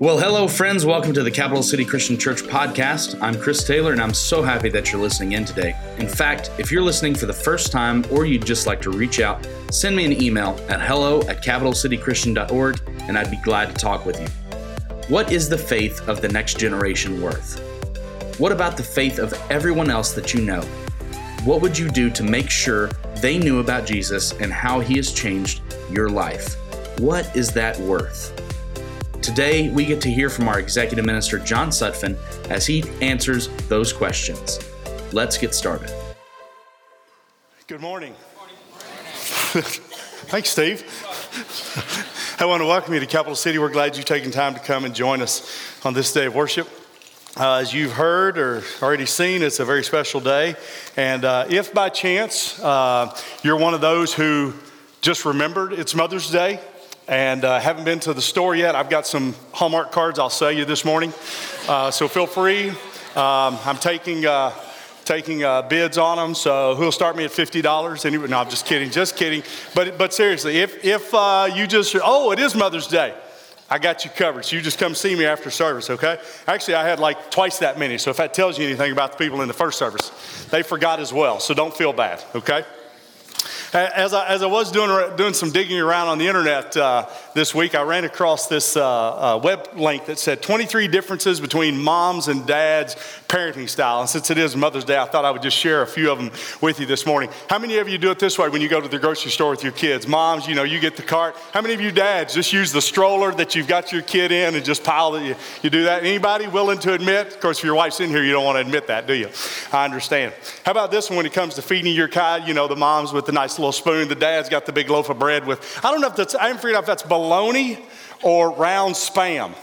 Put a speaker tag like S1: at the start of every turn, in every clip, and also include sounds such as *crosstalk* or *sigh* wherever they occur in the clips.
S1: Well, hello, friends. Welcome to the Capital City Christian Church podcast. I'm Chris Taylor, and I'm so happy that you're listening in today. In fact, if you're listening for the first time or you'd just like to reach out, send me an email at hello at capitalcitychristian.org, and I'd be glad to talk with you. What is the faith of the next generation worth? What about the faith of everyone else that you know? What would you do to make sure they knew about Jesus and how he has changed your life? What is that worth? Today, we get to hear from our executive minister, John Sutphin, as he answers those questions. Let's get started.
S2: Good morning. *laughs* Thanks, Steve. I want to welcome you to Capital City. We're glad you've taken time to come and join us on this day of worship. Uh, as you've heard or already seen, it's a very special day. And uh, if by chance uh, you're one of those who just remembered it's Mother's Day, and uh, haven't been to the store yet. I've got some Hallmark cards I'll sell you this morning. Uh, so feel free. Um, I'm taking, uh, taking uh, bids on them. So who'll start me at $50? Anyway, no, I'm just kidding, just kidding. But, but seriously, if, if uh, you just, oh, it is Mother's Day. I got you covered. So you just come see me after service, okay? Actually, I had like twice that many. So if that tells you anything about the people in the first service, they forgot as well. So don't feel bad, okay? As I, as I was doing, doing some digging around on the internet uh, this week, I ran across this uh, uh, web link that said 23 differences between moms and dads' parenting style. And since it is Mother's Day, I thought I would just share a few of them with you this morning. How many of you do it this way when you go to the grocery store with your kids? Moms, you know, you get the cart. How many of you dads just use the stroller that you've got your kid in and just pile it? You, you do that? Anybody willing to admit? Of course, if your wife's in here, you don't want to admit that, do you? I understand. How about this one when it comes to feeding your kid? You know, the moms with the nice little spoon. The dad's got the big loaf of bread with, I don't know if that's, I haven't figured out if that's bologna or round spam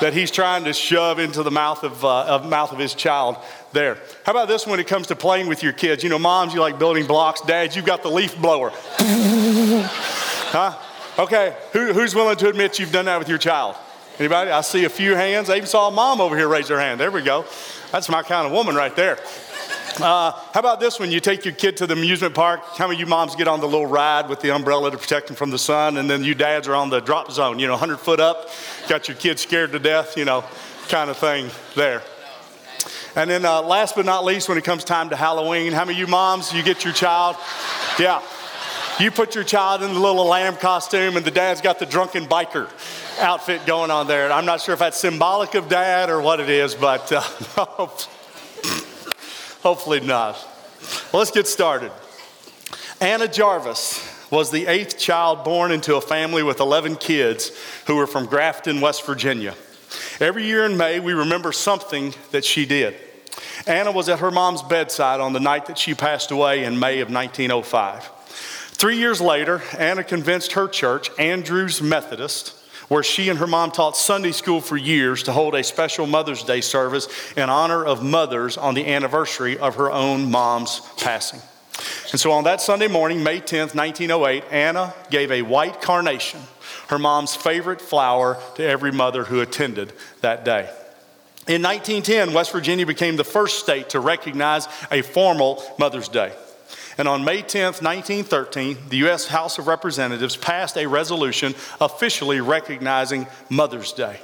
S2: that he's trying to shove into the mouth of, uh, of, mouth of his child there. How about this when it comes to playing with your kids? You know, moms, you like building blocks. Dads, you've got the leaf blower. *laughs* huh? Okay, Who, who's willing to admit you've done that with your child? Anybody? I see a few hands. I even saw a mom over here raise her hand. There we go. That's my kind of woman right there. Uh, how about this one? You take your kid to the amusement park. How many of you moms get on the little ride with the umbrella to protect them from the sun? And then you dads are on the drop zone, you know, 100 foot up, got your kids scared to death, you know, kind of thing there. And then uh, last but not least, when it comes time to Halloween, how many of you moms, you get your child? Yeah. You put your child in the little lamb costume, and the dad's got the drunken biker outfit going on there. I'm not sure if that's symbolic of dad or what it is, but uh, *laughs* Hopefully not. Let's get started. Anna Jarvis was the eighth child born into a family with 11 kids who were from Grafton, West Virginia. Every year in May, we remember something that she did. Anna was at her mom's bedside on the night that she passed away in May of 1905. Three years later, Anna convinced her church, Andrews Methodist, where she and her mom taught Sunday school for years to hold a special Mother's Day service in honor of mothers on the anniversary of her own mom's passing. And so on that Sunday morning, May 10th, 1908, Anna gave a white carnation, her mom's favorite flower, to every mother who attended that day. In 1910, West Virginia became the first state to recognize a formal Mother's Day. And on May 10, 1913, the U.S. House of Representatives passed a resolution officially recognizing Mother's Day.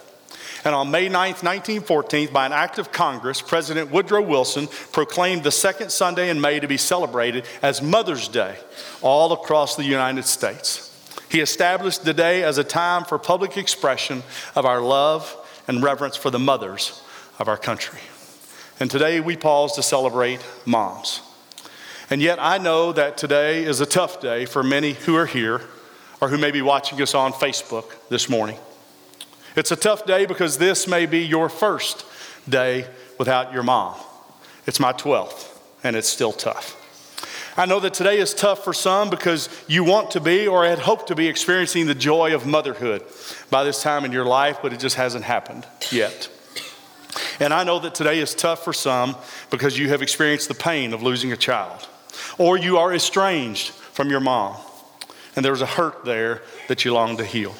S2: And on May 9, 1914, by an act of Congress, President Woodrow Wilson proclaimed the second Sunday in May to be celebrated as Mother's Day all across the United States. He established the day as a time for public expression of our love and reverence for the mothers of our country. And today we pause to celebrate moms. And yet, I know that today is a tough day for many who are here or who may be watching us on Facebook this morning. It's a tough day because this may be your first day without your mom. It's my 12th, and it's still tough. I know that today is tough for some because you want to be or had hoped to be experiencing the joy of motherhood by this time in your life, but it just hasn't happened yet. And I know that today is tough for some because you have experienced the pain of losing a child or you are estranged from your mom, and there's a hurt there that you long to heal.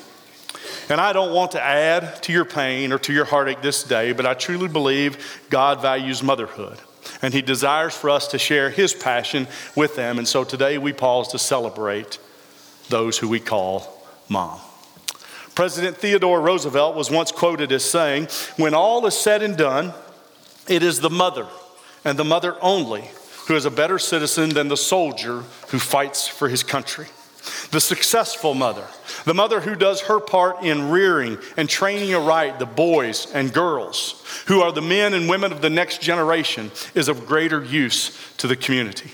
S2: And I don't want to add to your pain or to your heartache this day, but I truly believe God values motherhood. And He desires for us to share His passion with them. And so today we pause to celebrate those who we call mom. President Theodore Roosevelt was once quoted as saying, When all is said and done, it is the mother, and the mother only, who is a better citizen than the soldier who fights for his country. The successful mother, the mother who does her part in rearing and training aright the boys and girls, who are the men and women of the next generation, is of greater use to the community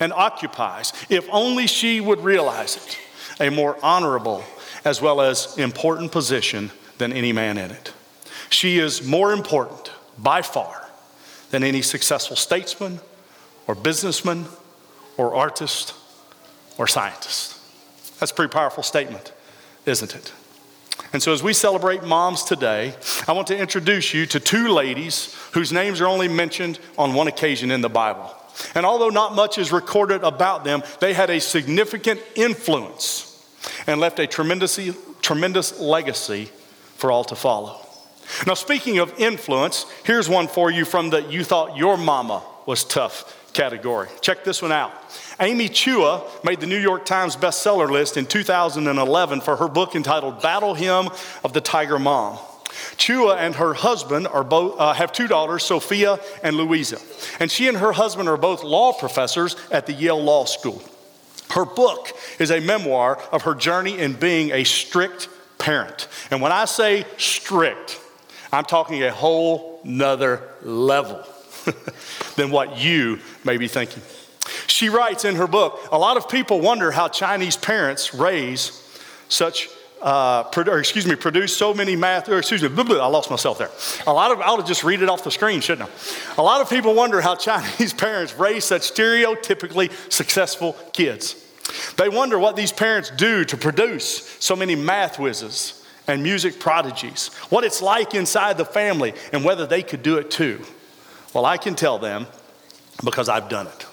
S2: and occupies, if only she would realize it, a more honorable as well as important position than any man in it. She is more important by far than any successful statesman or businessman or artist or scientist. That's a pretty powerful statement, isn't it? And so, as we celebrate moms today, I want to introduce you to two ladies whose names are only mentioned on one occasion in the Bible. And although not much is recorded about them, they had a significant influence and left a tremendous, tremendous legacy for all to follow. Now, speaking of influence, here's one for you from the You Thought Your Mama Was Tough category. Check this one out. Amy Chua made the New York Times bestseller list in 2011 for her book entitled Battle Hymn of the Tiger Mom. Chua and her husband are both, uh, have two daughters, Sophia and Louisa. And she and her husband are both law professors at the Yale Law School. Her book is a memoir of her journey in being a strict parent. And when I say strict, I'm talking a whole nother level *laughs* than what you may be thinking. She writes in her book a lot of people wonder how Chinese parents raise such uh, or excuse me, produce so many math, or excuse me, blah, blah, I lost myself there. A lot of, I ought to just read it off the screen, shouldn't I? A lot of people wonder how Chinese *laughs* parents raise such stereotypically successful kids. They wonder what these parents do to produce so many math whizzes and music prodigies, what it's like inside the family, and whether they could do it too. Well, I can tell them because I've done it.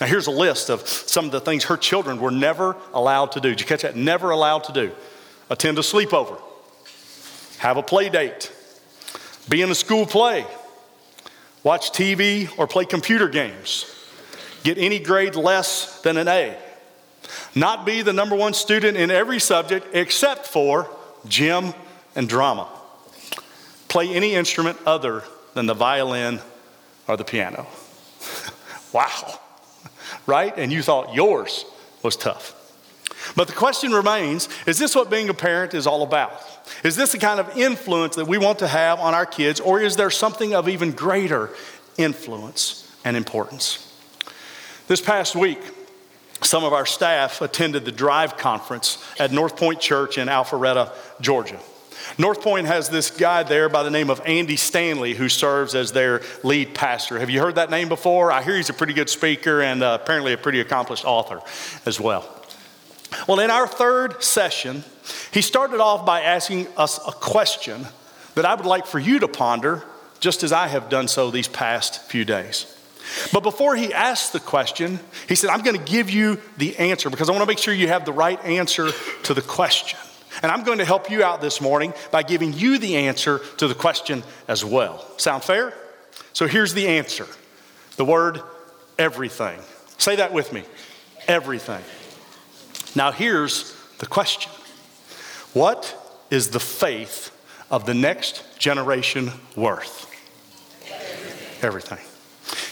S2: Now, here's a list of some of the things her children were never allowed to do. Did you catch that? Never allowed to do. Attend a sleepover, have a play date, be in a school play, watch TV or play computer games, get any grade less than an A, not be the number one student in every subject except for gym and drama, play any instrument other than the violin or the piano. *laughs* wow right? And you thought yours was tough. But the question remains is this what being a parent is all about? Is this the kind of influence that we want to have on our kids, or is there something of even greater influence and importance? This past week, some of our staff attended the Drive Conference at North Point Church in Alpharetta, Georgia. North Point has this guy there by the name of Andy Stanley who serves as their lead pastor. Have you heard that name before? I hear he's a pretty good speaker and uh, apparently a pretty accomplished author as well. Well, in our third session, he started off by asking us a question that I would like for you to ponder, just as I have done so these past few days. But before he asked the question, he said, I'm going to give you the answer because I want to make sure you have the right answer to the question. And I'm going to help you out this morning by giving you the answer to the question as well. Sound fair? So here's the answer the word everything. Say that with me everything. Now here's the question What is the faith of the next generation worth? Everything.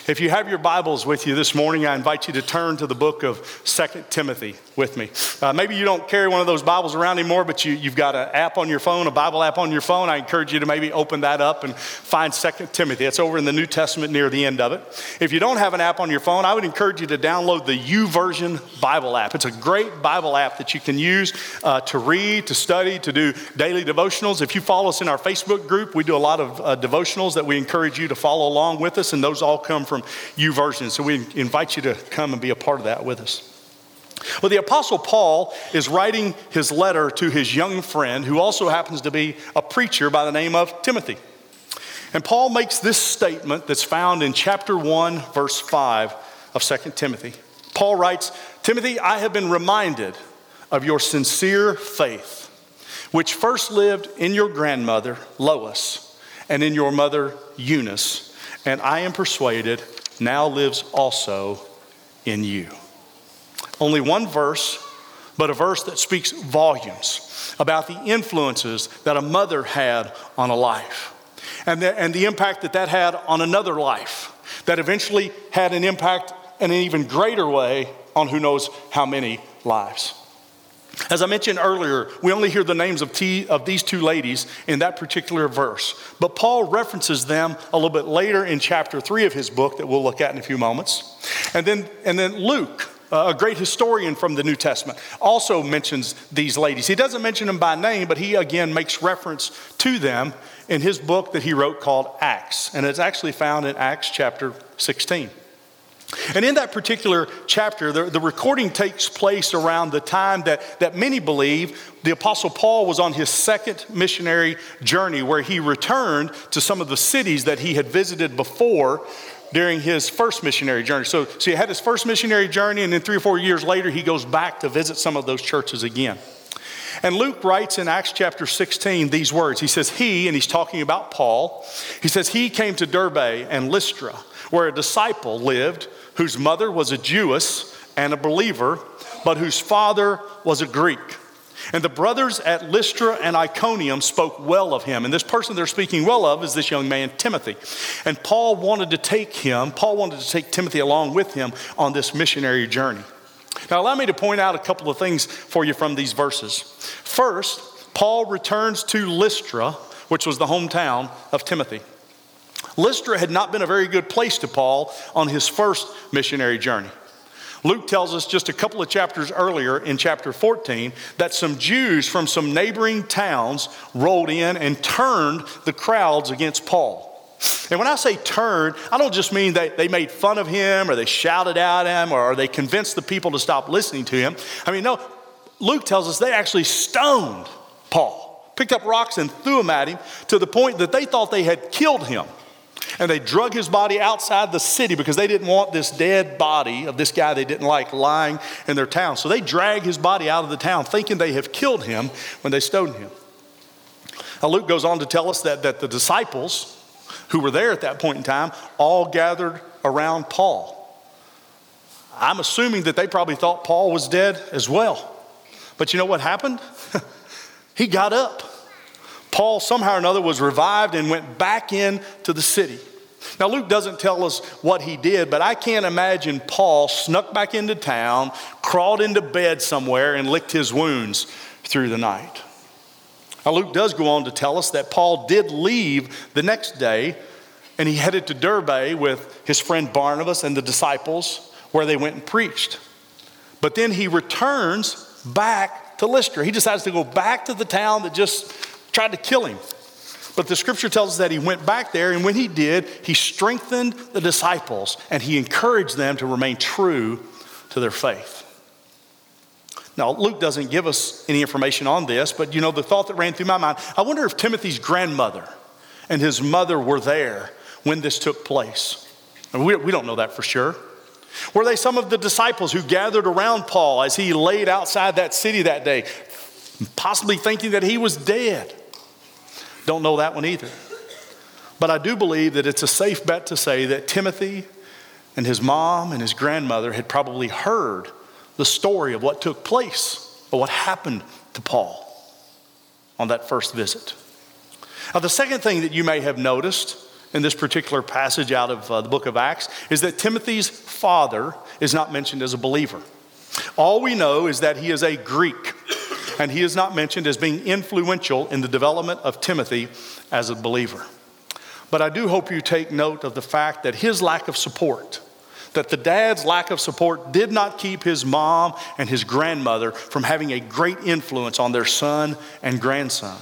S2: If you have your Bibles with you this morning, I invite you to turn to the book of Second Timothy with me. Uh, maybe you don't carry one of those Bibles around anymore, but you, you've got an app on your phone, a Bible app on your phone. I encourage you to maybe open that up and find Second Timothy. It's over in the New Testament near the end of it. If you don't have an app on your phone, I would encourage you to download the YouVersion Bible app. It's a great Bible app that you can use uh, to read, to study, to do daily devotionals. If you follow us in our Facebook group, we do a lot of uh, devotionals that we encourage you to follow along with us, and those all come from YouVersion. So we invite you to come and be a part of that with us. Well, the Apostle Paul is writing his letter to his young friend, who also happens to be a preacher by the name of Timothy. And Paul makes this statement that's found in chapter 1, verse 5 of 2 Timothy. Paul writes Timothy, I have been reminded of your sincere faith, which first lived in your grandmother, Lois, and in your mother, Eunice and I am persuaded now lives also in you. Only one verse, but a verse that speaks volumes about the influences that a mother had on a life and the, and the impact that that had on another life that eventually had an impact in an even greater way on who knows how many lives. As I mentioned earlier, we only hear the names of, t- of these two ladies in that particular verse, but Paul references them a little bit later in chapter 3 of his book that we'll look at in a few moments. And then, and then Luke, a great historian from the New Testament, also mentions these ladies. He doesn't mention them by name, but he again makes reference to them in his book that he wrote called Acts. And it's actually found in Acts chapter 16. And in that particular chapter, the, the, recording takes place around the time that, that many believe the Apostle Paul was on his second missionary journey, where he returned to some of the cities that he had visited before during his first missionary journey. So, so he had his first missionary journey, and then three or four years later, he goes back to visit some of those churches again. And Luke writes in Acts chapter 16 these words. He says, He, and he's talking about Paul, he says, He came to Derbe and Lystra, where a disciple lived whose mother was a Jewess and a believer, but whose father was a Greek. And the brothers at Lystra and Iconium spoke well of him. And this person they're speaking well of is this young man, Timothy. And Paul wanted to take him, Paul wanted to take Timothy along with him on this missionary journey. Now, allow me to point out a couple of things for you from these verses. First, Paul returns to Lystra, which was the hometown of Timothy. Lystra had not been a very good place to Paul on his first missionary journey. Luke tells us just a couple of chapters earlier in chapter 14 that some Jews from some neighboring towns rolled in and turned the crowds against Paul. And when I say turn, I don't just mean that they made fun of him or they shouted at him or they convinced the people to stop listening to him. I mean, no, Luke tells us they actually stoned Paul, picked up rocks and threw them at him to the point that they thought they had killed him. And they drug his body outside the city because they didn't want this dead body of this guy they didn't like lying in their town. So they drag his body out of the town thinking they have killed him when they stoned him. Now, Luke goes on to tell us that, that the disciples, who were there at that point in time all gathered around Paul. I'm assuming that they probably thought Paul was dead as well. But you know what happened? *laughs* he got up. Paul, somehow or another, was revived and went back into the city. Now, Luke doesn't tell us what he did, but I can't imagine Paul snuck back into town, crawled into bed somewhere, and licked his wounds through the night. Now, Luke does go on to tell us that Paul did leave the next day and he headed to Derbe with his friend Barnabas and the disciples where they went and preached. But then he returns back to Lystra. He decides to go back to the town that just tried to kill him. But the scripture tells us that he went back there, and when he did, he strengthened the disciples and he encouraged them to remain true to their faith. Now, Luke doesn't give us any information on this, but you know, the thought that ran through my mind I wonder if Timothy's grandmother and his mother were there when this took place. We, we don't know that for sure. Were they some of the disciples who gathered around Paul as he laid outside that city that day, possibly thinking that he was dead? Don't know that one either. But I do believe that it's a safe bet to say that Timothy and his mom and his grandmother had probably heard the story of what took place, or what happened to Paul on that first visit. Now, the second thing that you may have noticed in this particular passage out of uh, the book of Acts is that Timothy's father is not mentioned as a believer. All we know is that he is a Greek, and he is not mentioned as being influential in the development of Timothy as a believer. But I do hope you take note of the fact that his lack of support that the dad's lack of support did not keep his mom and his grandmother from having a great influence on their son and grandson.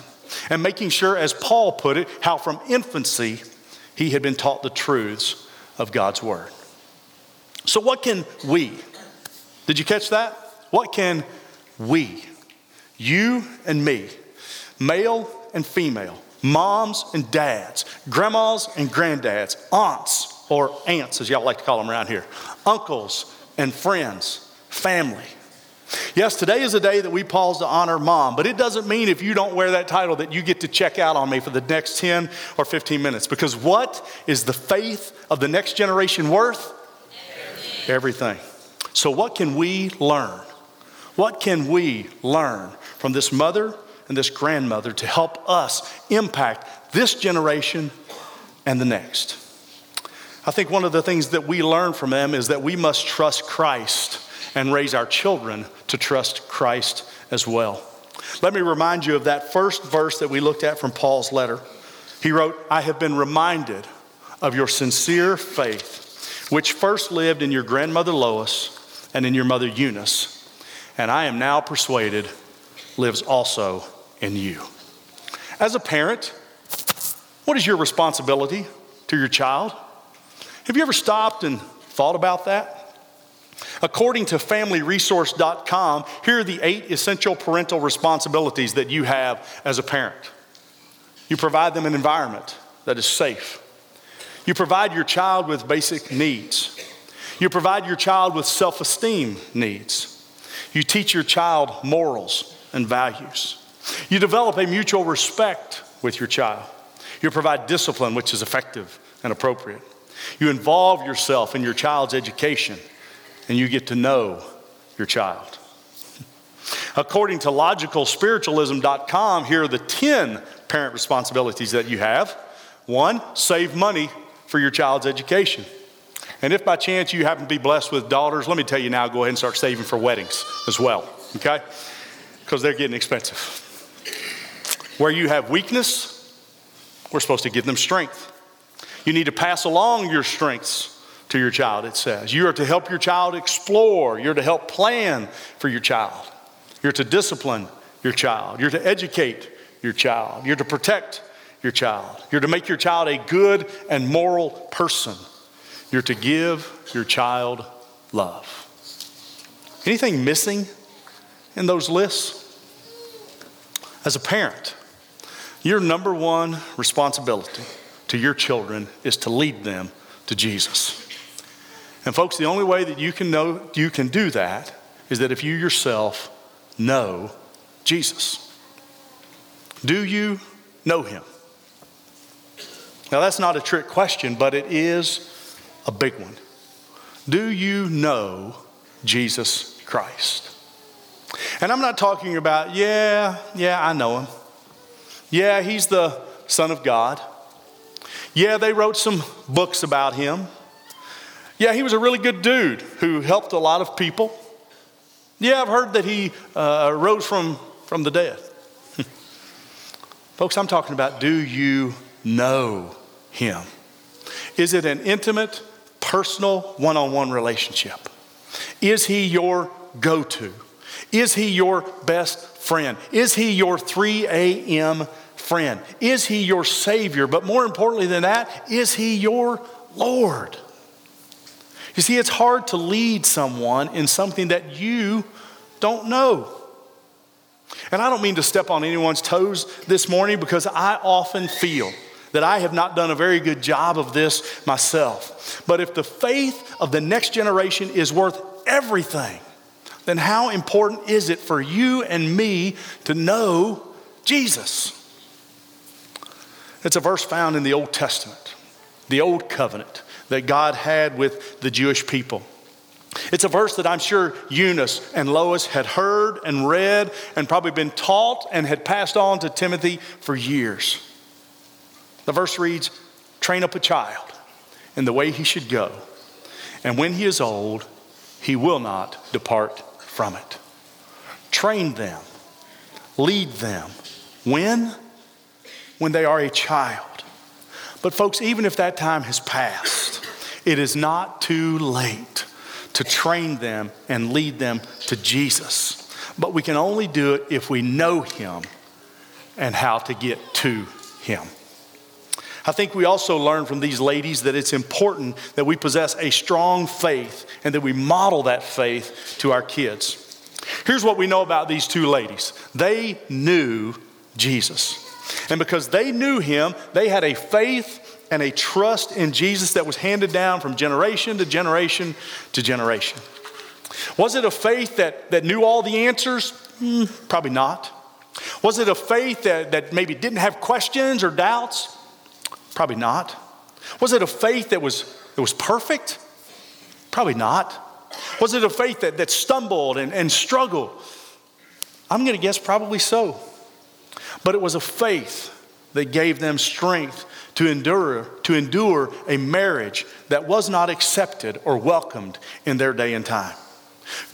S2: And making sure, as Paul put it, how from infancy he had been taught the truths of God's word. So, what can we? Did you catch that? What can we, you and me, male and female, moms and dads, grandmas and granddads, aunts, or aunts, as y'all like to call them around here, uncles and friends, family. Yes, today is a day that we pause to honor mom, but it doesn't mean if you don't wear that title that you get to check out on me for the next 10 or 15 minutes. Because what is the faith of the next generation worth? Everything. Everything. So, what can we learn? What can we learn from this mother and this grandmother to help us impact this generation and the next? I think one of the things that we learn from them is that we must trust Christ and raise our children to trust Christ as well. Let me remind you of that first verse that we looked at from Paul's letter. He wrote, I have been reminded of your sincere faith, which first lived in your grandmother Lois and in your mother Eunice, and I am now persuaded lives also in you. As a parent, what is your responsibility to your child? Have you ever stopped and thought about that? According to FamilyResource.com, here are the eight essential parental responsibilities that you have as a parent. You provide them an environment that is safe. You provide your child with basic needs. You provide your child with self esteem needs. You teach your child morals and values. You develop a mutual respect with your child. You provide discipline, which is effective and appropriate. You involve yourself in your child's education and you get to know your child. According to logicalspiritualism.com, here are the 10 parent responsibilities that you have. One, save money for your child's education. And if by chance you happen to be blessed with daughters, let me tell you now, go ahead and start saving for weddings as well, okay? Because they're getting expensive. Where you have weakness, we're supposed to give them strength. You need to pass along your strengths to your child, it says. You are to help your child explore, you're to help plan for your child, you're to discipline your child, you're to educate your child, you're to protect your child, you're to make your child a good and moral person, you're to give your child love. Anything missing in those lists? As a parent, your number one responsibility to your children is to lead them to Jesus. And folks, the only way that you can know you can do that is that if you yourself know Jesus. Do you know him? Now that's not a trick question, but it is a big one. Do you know Jesus Christ? And I'm not talking about, yeah, yeah, I know him. Yeah, he's the Son of God. Yeah, they wrote some books about him. Yeah, he was a really good dude who helped a lot of people. Yeah, I've heard that he uh, rose from, from the dead. *laughs* Folks, I'm talking about do you know him? Is it an intimate, personal, one on one relationship? Is he your go to? Is he your best friend? Is he your 3 a.m. friend? Is he your Savior? But more importantly than that, is he your Lord? You see, it's hard to lead someone in something that you don't know. And I don't mean to step on anyone's toes this morning because I often feel that I have not done a very good job of this myself. But if the faith of the next generation is worth everything, then how important is it for you and me to know Jesus? It's a verse found in the Old Testament, the Old Covenant that God had with the Jewish people. It's a verse that I'm sure Eunice and Lois had heard and read and probably been taught and had passed on to Timothy for years. The verse reads Train up a child in the way he should go, and when he is old, he will not depart from it. Train them, lead them. When? When they are a child. But, folks, even if that time has passed, it is not too late to train them and lead them to Jesus. But we can only do it if we know Him and how to get to Him. I think we also learn from these ladies that it's important that we possess a strong faith and that we model that faith to our kids. Here's what we know about these two ladies they knew Jesus. And because they knew him, they had a faith and a trust in Jesus that was handed down from generation to generation to generation. Was it a faith that, that knew all the answers? Mm, probably not. Was it a faith that, that maybe didn't have questions or doubts? Probably not. Was it a faith that was, that was perfect? Probably not. Was it a faith that, that stumbled and, and struggled? I'm going to guess probably so. But it was a faith that gave them strength to endure, to endure a marriage that was not accepted or welcomed in their day and time.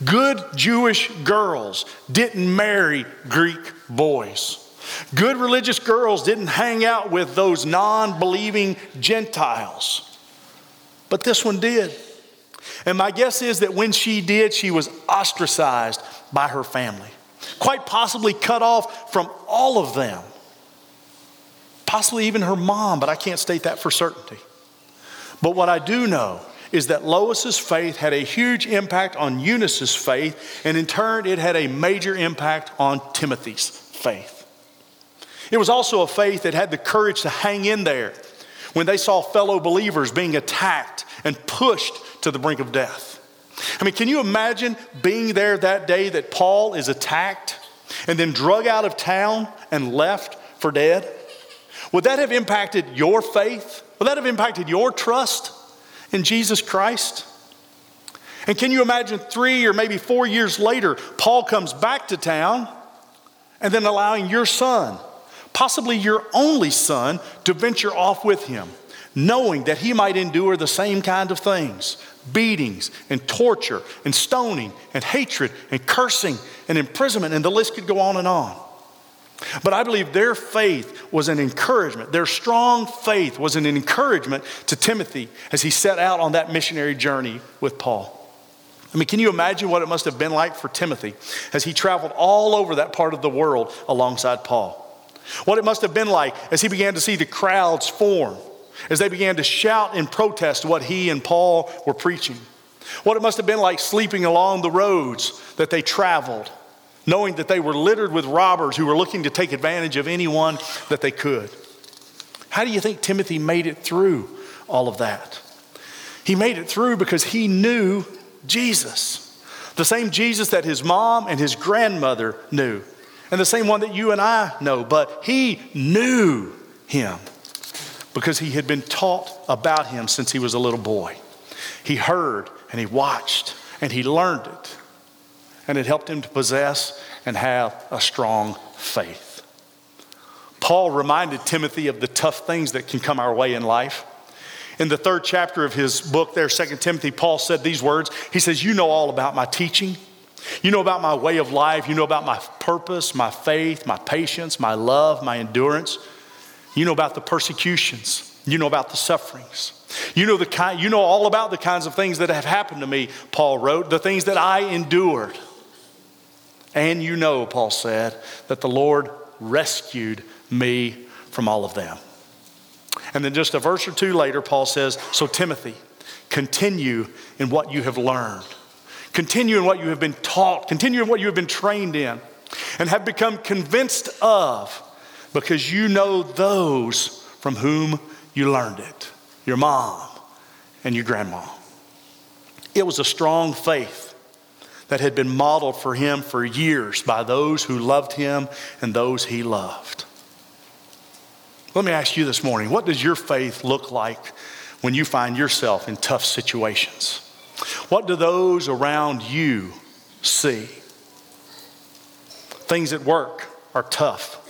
S2: Good Jewish girls didn't marry Greek boys. Good religious girls didn't hang out with those non believing Gentiles. But this one did. And my guess is that when she did, she was ostracized by her family, quite possibly cut off from all of them, possibly even her mom, but I can't state that for certainty. But what I do know is that Lois's faith had a huge impact on Eunice's faith, and in turn, it had a major impact on Timothy's faith. It was also a faith that had the courage to hang in there when they saw fellow believers being attacked and pushed to the brink of death. I mean, can you imagine being there that day that Paul is attacked and then drug out of town and left for dead? Would that have impacted your faith? Would that have impacted your trust in Jesus Christ? And can you imagine three or maybe four years later, Paul comes back to town and then allowing your son possibly your only son, to venture off with him, knowing that he might endure the same kind of things beatings and torture and stoning and hatred and cursing and imprisonment, and the list could go on and on. But I believe their faith was an encouragement. Their strong faith was an encouragement to Timothy as he set out on that missionary journey with Paul. I mean, can you imagine what it must have been like for Timothy as he traveled all over that part of the world alongside Paul? What it must have been like as he began to see the crowds form, as they began to shout and protest what he and Paul were preaching. What it must have been like sleeping along the roads that they traveled, knowing that they were littered with robbers who were looking to take advantage of anyone that they could. How do you think Timothy made it through all of that? He made it through because he knew Jesus, the same Jesus that his mom and his grandmother knew and the same one that you and I know, but he knew him because he had been taught about him since he was a little boy. He heard and he watched and he learned it, and it helped him to possess and have a strong faith. Paul reminded Timothy of the tough things that can come our way in life. In the third chapter of his book, there, Second Timothy, Paul said these words. He says, You know all about my teaching you know about my way of life. You know about my purpose, my faith, my patience, my love, my endurance. You know about the persecutions. You know about the sufferings. You know, the kind, you know all about the kinds of things that have happened to me, Paul wrote, the things that I endured. And you know, Paul said, that the Lord rescued me from all of them. And then just a verse or two later, Paul says, So, Timothy, continue in what you have learned Continue in what you have been taught, continue in what you have been trained in, and have become convinced of because you know those from whom you learned it your mom and your grandma. It was a strong faith that had been modeled for him for years by those who loved him and those he loved. Let me ask you this morning what does your faith look like when you find yourself in tough situations? What do those around you see? Things at work are tough.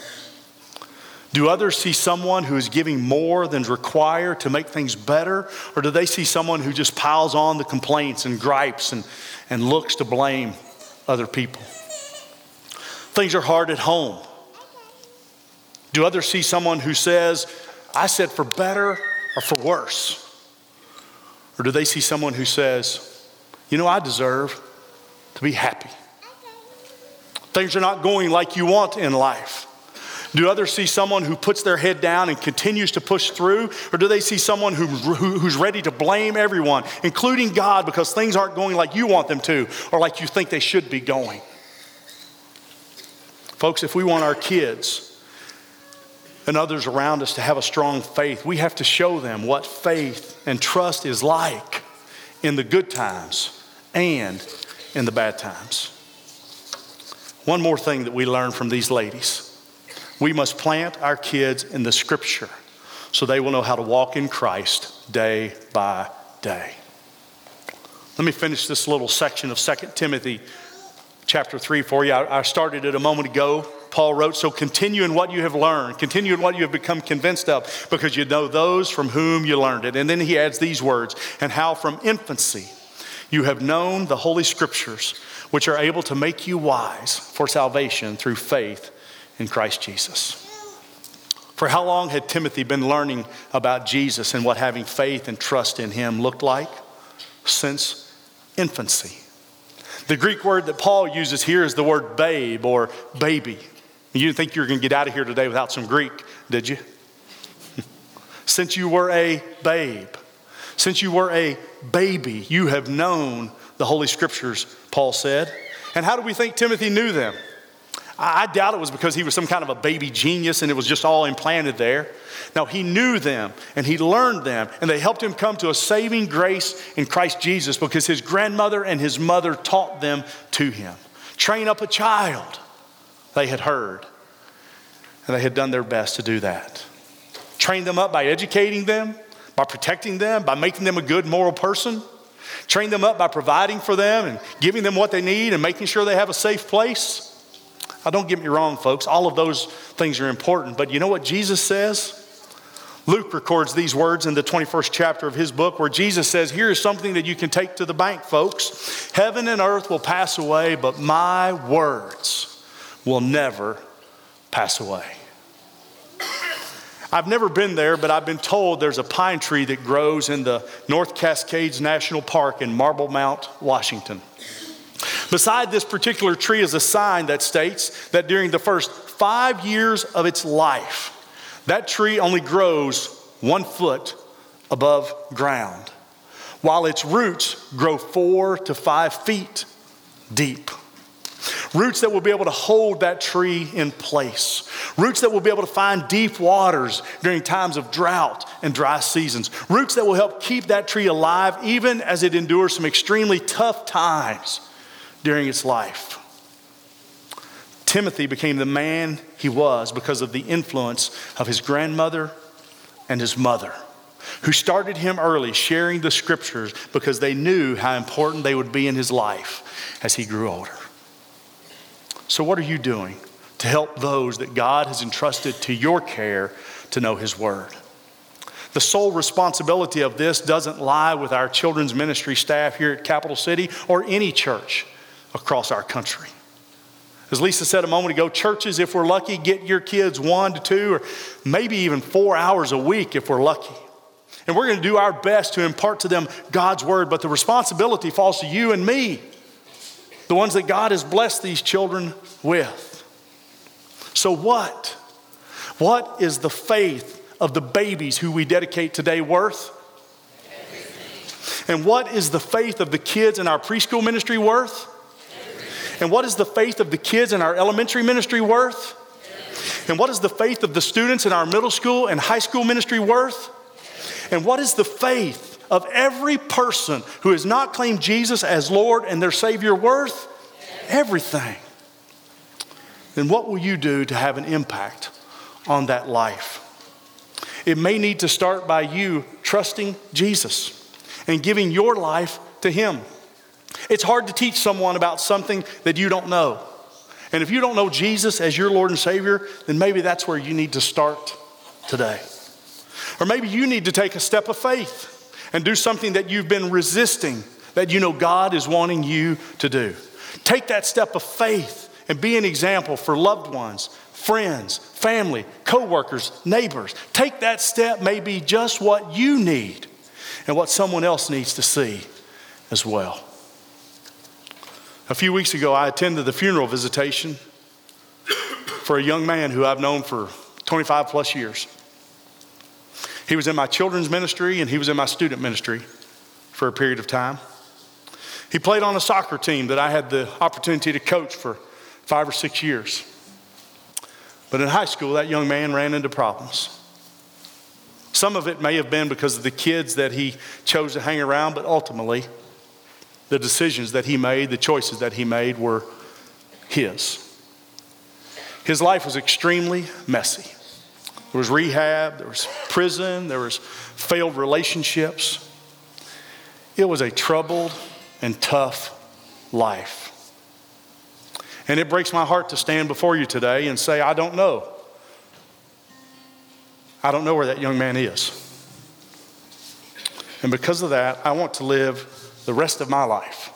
S2: Do others see someone who is giving more than's required to make things better? Or do they see someone who just piles on the complaints and gripes and, and looks to blame other people? Things are hard at home. Do others see someone who says, I said for better or for worse? Or do they see someone who says, you know, I deserve to be happy? Things are not going like you want in life. Do others see someone who puts their head down and continues to push through? Or do they see someone who, who, who's ready to blame everyone, including God, because things aren't going like you want them to or like you think they should be going? Folks, if we want our kids and others around us to have a strong faith, we have to show them what faith and trust is like in the good times and in the bad times. One more thing that we learn from these ladies we must plant our kids in the scripture so they will know how to walk in Christ day by day. Let me finish this little section of 2 Timothy chapter 3 for you. I, I started it a moment ago. Paul wrote, So continue in what you have learned, continue in what you have become convinced of, because you know those from whom you learned it. And then he adds these words, and how from infancy you have known the Holy Scriptures, which are able to make you wise for salvation through faith in Christ Jesus. For how long had Timothy been learning about Jesus and what having faith and trust in him looked like? Since infancy. The Greek word that Paul uses here is the word babe or baby. You didn't think you were going to get out of here today without some Greek, did you? *laughs* Since you were a babe, since you were a baby, you have known the Holy Scriptures, Paul said. And how do we think Timothy knew them? I doubt it was because he was some kind of a baby genius and it was just all implanted there. No, he knew them and he learned them and they helped him come to a saving grace in Christ Jesus because his grandmother and his mother taught them to him. Train up a child, they had heard, and they had done their best to do that. Train them up by educating them, by protecting them, by making them a good moral person. Train them up by providing for them and giving them what they need and making sure they have a safe place. Now, don't get me wrong, folks, all of those things are important, but you know what Jesus says? Luke records these words in the 21st chapter of his book where Jesus says, Here is something that you can take to the bank, folks. Heaven and earth will pass away, but my words will never pass away. I've never been there, but I've been told there's a pine tree that grows in the North Cascades National Park in Marble Mount, Washington. Beside this particular tree is a sign that states that during the first five years of its life, that tree only grows one foot above ground, while its roots grow four to five feet deep. Roots that will be able to hold that tree in place. Roots that will be able to find deep waters during times of drought and dry seasons. Roots that will help keep that tree alive even as it endures some extremely tough times during its life. Timothy became the man he was because of the influence of his grandmother and his mother, who started him early sharing the scriptures because they knew how important they would be in his life as he grew older. So, what are you doing to help those that God has entrusted to your care to know his word? The sole responsibility of this doesn't lie with our children's ministry staff here at Capital City or any church across our country. As Lisa said a moment ago, churches, if we're lucky, get your kids one to two or maybe even four hours a week if we're lucky. And we're going to do our best to impart to them God's word, but the responsibility falls to you and me, the ones that God has blessed these children with. So, what? What is the faith of the babies who we dedicate today worth? And what is the faith of the kids in our preschool ministry worth? And what is the faith of the kids in our elementary ministry worth? And what is the faith of the students in our middle school and high school ministry worth? And what is the faith of every person who has not claimed Jesus as Lord and their Savior worth? Everything. Then what will you do to have an impact on that life? It may need to start by you trusting Jesus and giving your life to Him. It's hard to teach someone about something that you don't know. And if you don't know Jesus as your Lord and Savior, then maybe that's where you need to start today. Or maybe you need to take a step of faith and do something that you've been resisting that you know God is wanting you to do. Take that step of faith and be an example for loved ones, friends, family, coworkers, neighbors. Take that step may be just what you need and what someone else needs to see as well. A few weeks ago, I attended the funeral visitation for a young man who I've known for 25 plus years. He was in my children's ministry and he was in my student ministry for a period of time. He played on a soccer team that I had the opportunity to coach for five or six years. But in high school, that young man ran into problems. Some of it may have been because of the kids that he chose to hang around, but ultimately, the decisions that he made, the choices that he made were his. His life was extremely messy. There was rehab, there was prison, there was failed relationships. It was a troubled and tough life. And it breaks my heart to stand before you today and say, I don't know. I don't know where that young man is. And because of that, I want to live the rest of my life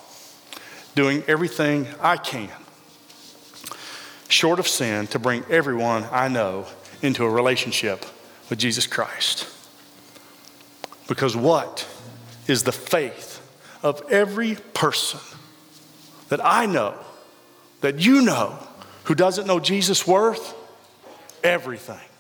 S2: doing everything I can, short of sin, to bring everyone I know into a relationship with Jesus Christ. Because what is the faith of every person that I know, that you know, who doesn't know Jesus' worth? Everything.